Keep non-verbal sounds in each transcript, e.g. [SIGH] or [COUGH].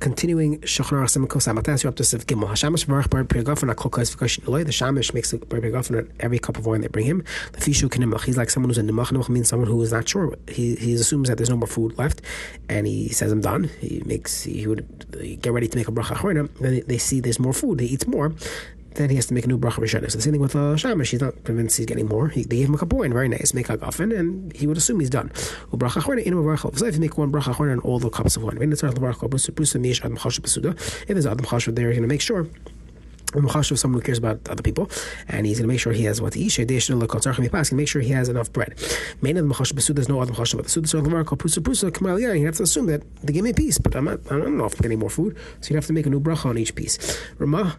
Continuing Shachnar Siman Kosamatas, you're up to Siv Gimel. Hashamish Baruch Bar Pirgafan Akokos Vikash Eloi. The Shamish makes a Bar at every cup of wine they bring him. The Fishu Kinimach. He's like someone who's in Nimach. Nimach means someone who is not sure. He, he assumes that there's no more food left, and he says, I'm done. He makes, he would get ready to make a bracha achroina. Then they see there's more food. He eats more then he has to make a new bracha rishonah. So the same thing with uh, Shamish. He's not convinced he's getting more. He, they gave him a wine, very nice, make a gaffin, and he would assume he's done. Bracha achroina in bracha. So if you make one bracha achroina on all the cups of wine, if there's adam chashav there, he's going to make sure someone who cares about other people, and he's going to make sure he has what to eat. He make sure he has enough bread. Main the there's no other machash about the suda. So the called prusa prusa kamal You have to assume that they give me a piece, but I'm not. I don't know if I'm getting more food, so you have to make a new bracha on each piece. Ramah.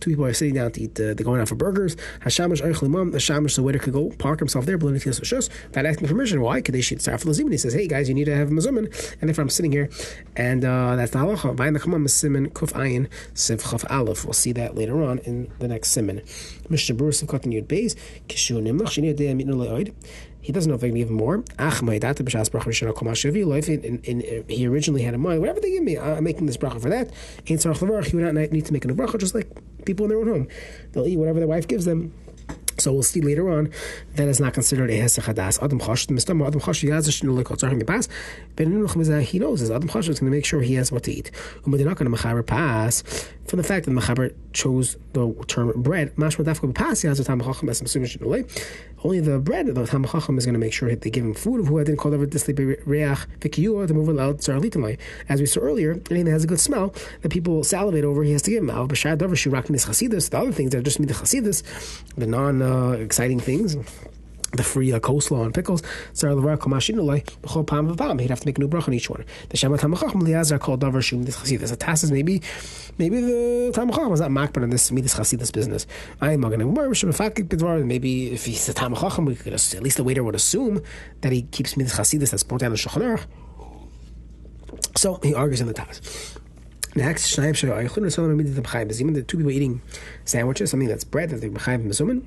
Two people are sitting down to eat. Uh, they're going out for burgers. Hashamish eichel imam. The shamish the waiter could go park himself there, but he shus. That asking permission. Why? Because they should start for He says, "Hey guys, you need to have mazumin." And if I'm sitting here, and uh, that's the halacha. Vayin the kamam simin kuf ayin siv chaf Aleph. We'll see that later on in the next siman. Mishnah Berurah Katan Yud Beis Kishu Nimlach Shini Adei Amitnu Le'oid. He doesn't know if they can give him more. Loif. Uh, he originally had in mind whatever they give me, I'm making this bracha for that. He would not need to make a bracha, just like people in their own home. They'll eat whatever their wife gives them. So we'll see later on that is not considered a hadas. Adam chash, the mistam Adam chash. But in he knows is Adam chash is going to make sure he has what to eat. Um, but they're not going to mechaber pass from the fact that mechaber chose the term bread. Mashma dafka pass yazat chacham as only the bread the Tam Chacham is going to make sure they give him food who I didn't call ever disli reach vikiyua to move out tzar As we saw earlier, anything that has a good smell that people salivate over, he has to give him. Al b'shad davar shurak chasidus. The other things that are just mean the chasidus, the non uh, exciting things the free uh, coleslaw and pickles. He'd have to make a new bracha on each one. The Shemat Hamachachim Liazar called Davar Shum this Chasidus. The Tassis maybe maybe the Tamachachim was not makbar in this Midas Chasidus business. I am going to maybe if he's a Tamachachim, we could at least the waiter would assume that he keeps Midas Chasidus that's brought down the Shulchan So he argues in the Taz. Next, the two people eating sandwiches, something that's bread that they b'chayim mezumin.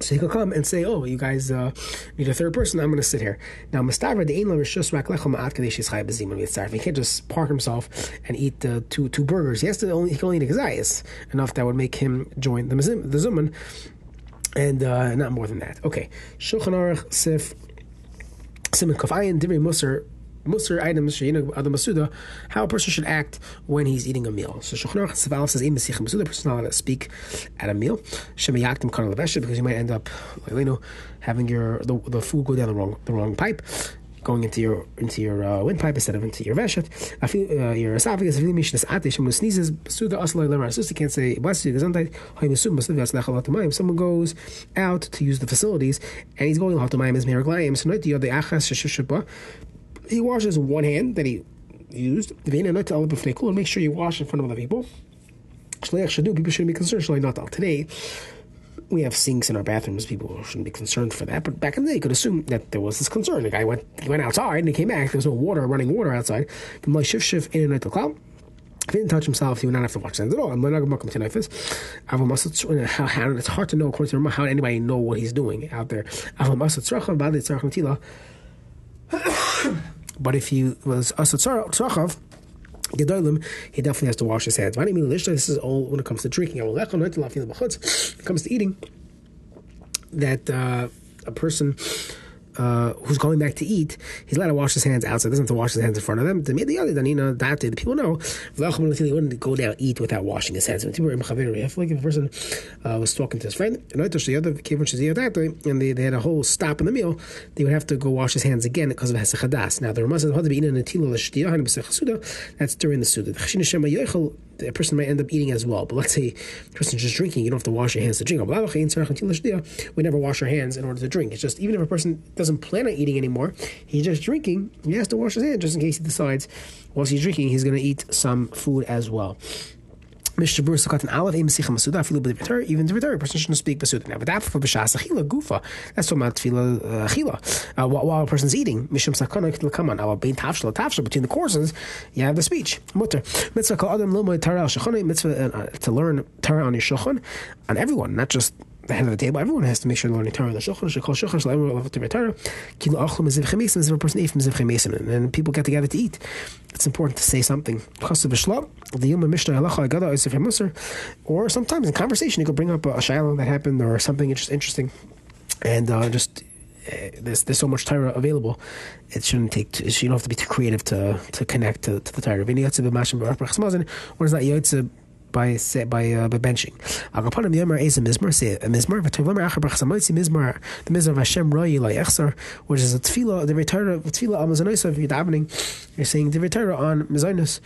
So he could come and say, "Oh, you guys uh, need a third person. I'm going to sit here." Now, Mustafa the Ein Rishus Rak Lechem Ma'at Kadesh Yischai Bezim Yitzarf. He can't just park himself and eat uh, two two burgers. He has to only he can only eat Gazayas enough that would make him join the the Zuman, and uh, not more than that. Okay, Shulchan Aruch Sif Siman Divrei Musar Musar items, the Masuda, how a person should act when he's eating a meal. So Shulchan Aruch says, "Im Masich Masuda." person not allowed to speak at a meal. Shemayaktim Kana Levesha, because you might end up, you know, having your the, the food go down the wrong the wrong pipe going into your into your uh, windpipe instead of into your veshet. I feel uh, your esophagus. You mishnas ate shem sneezes, suda aslay lemar. Sister can't say bless you. Gesundheit. Hay mesum masliv yas Someone goes out to use the facilities and he's going to hatamayim as meraglayim. So not the achas sheshishaba he washes one hand that he used, and make sure you wash in front of other people. Shleach should do. People shouldn't be concerned. Shleach not Today, we have sinks in our bathrooms. People shouldn't be concerned for that. But back in the day, you could assume that there was this concern. The guy went he went outside and he came back. There was no water, running water outside. The shif shif in and cloud. If he didn't touch himself, he would not have to watch hands at all. How it's hard to know according to Rama how anybody know what he's doing out there. But if he was asat Gedolim, he definitely has to wash his hands. This is all when it comes to drinking. When it comes to eating, that uh, a person uh, who's going back to eat, he's allowed to wash his hands outside. Doesn't have to wash his hands in front of them. The other danina that the people know he wouldn't go down eat without washing his hands. If like if a person uh, was talking to his friend, and the other and they, they had a whole stop in the meal, they would have to go wash his hands again because of hasachadas. Now the Ramah says that's during the suda a person might end up eating as well. But let's say a person's just drinking, you don't have to wash your hands to drink. We never wash our hands in order to drink. It's just even if a person doesn't plan on eating anymore, he's just drinking, he has to wash his hands just in case he decides whilst he's drinking he's going to eat some food as well. Berurah Sukkot and Aleph Eim Sicha Masuda Afilu B'Divitar even Divitar a person shouldn't speak Basuda now but that for B'Shas Achila Gufa. That's talking about Tefillah uh, Achila. Uh, while, a person's eating Mishum Sakana Kitla Kaman Awa Bein Tavshla Tavshla between the courses you have the speech. Mutter. Mitzvah Kol Adam Lilmoy Torah Al Shulchan Mitzvah uh, to learn Torah on your Shulchan on everyone not just the head of the table. Everyone has to make sure they're learning Torah. The shulchan shekol shulchan shel everyone level to Torah. Kilo achlu meziv chemesim is a person ate and people get together to eat. It's important to say something. Chasav b'shlam the yom mishnah halacha agada isif musar, or sometimes in conversation you could bring up a, a that happened or something interesting, and uh, just uh, there's there's so much Torah available. It shouldn't take. You don't have to be too creative to to connect to, to the Torah. When is that yotze by by uh, by benching. Is a the mizmar of Hashem roi lo yechsar which is a tefillah the return tefillah on mizanois of you're davening you're saying the return on mizonos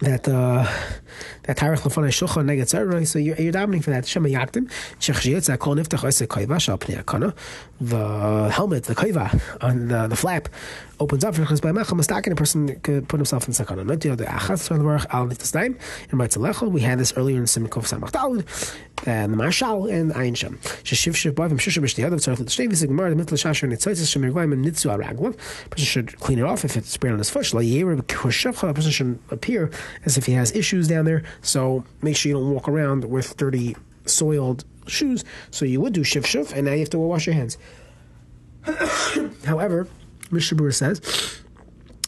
that uh, that tarich lefana shulchan neged tzara. So you're, you're davening for that. Shema yaktim shechshiyotza kol niftach oisek kaiva shal pnei akana. The helmet, the kaiva on the, the flap opens up because by mechel mistaken a person could put himself in sakana. Not the achas tzara al nitzaim and right lechel. We had this earlier in Siman Kov Samach Dalid and the Marshal and Ayin Sham. Sheshiv shiv bavim shusha b'shtiyad of tzarif l'shtei v'zig mar the mitla shasher nitzoitzes shem yirgoyim and nitzu araglav. Person should clean it off if it's sprayed on his foot. La yera b'kushavcha. A person should appear as if he has issues down there. So make sure you don't walk around with dirty, soiled shoes. So you would do shiv shiv, and now you have to wash your hands. [COUGHS] However, Mishabur says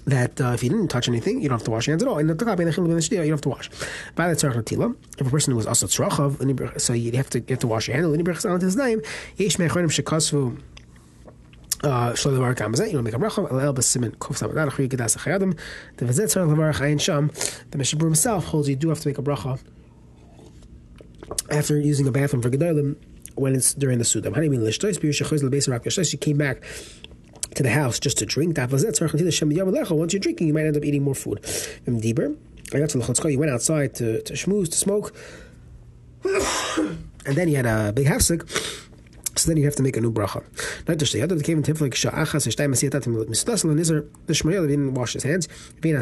that uh, if you didn't touch anything, you don't have to wash your hands at all. And the you don't have to wash. By the tzarech if a person was also tzrachav, so you have to you have to wash your hands. Name. Yesh me'achronim shekasvu uh, you don't make a bracha. Alel b'simin kuf samadad achri gedas achayadim. The Mishabur himself holds you do have to make a bracha after using a bathroom for gedalim when it's during the sudam. How do you mean? You came back to the house just to drink. Once you're drinking, you might end up eating more food. You went outside to, to schmooze, to smoke, [COUGHS] and then you had a big hafsik. So then you have to make a new bracha. Not just the other came sha'achas mistasel and the didn't wash his hands. Being.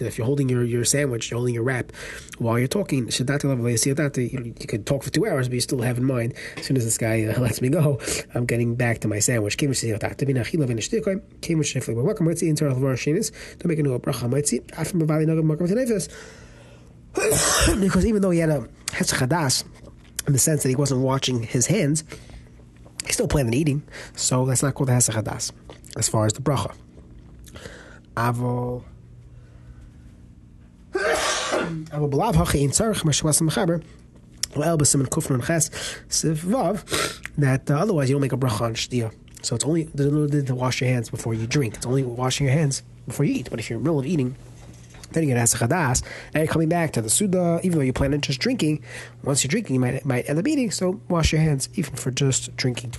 If you're holding your, your sandwich, you're holding your wrap while you're talking. You could talk for two hours, but you still have in mind. As soon as this guy uh, [LAUGHS] lets me go, I'm getting back to my sandwich. To make a new bracha [COUGHS] Because even though he had a Hetzchadas, in the sense that he wasn't washing his hands, He's still planning on eating, so that's not called Hesach Hadas as far as the bracha. Avo. [COUGHS] Avo belav hachi in tzarech mashwas mechaber. That uh, otherwise you don't make a bracha on shtia. So it's only to wash your hands before you drink. It's only washing your hands before you eat. But if you're in the middle of eating, then you get Hesach Hadas, and coming back to the Suda, even though you plan on just drinking, once you're drinking, you might, might end up eating, so wash your hands even for just drinking.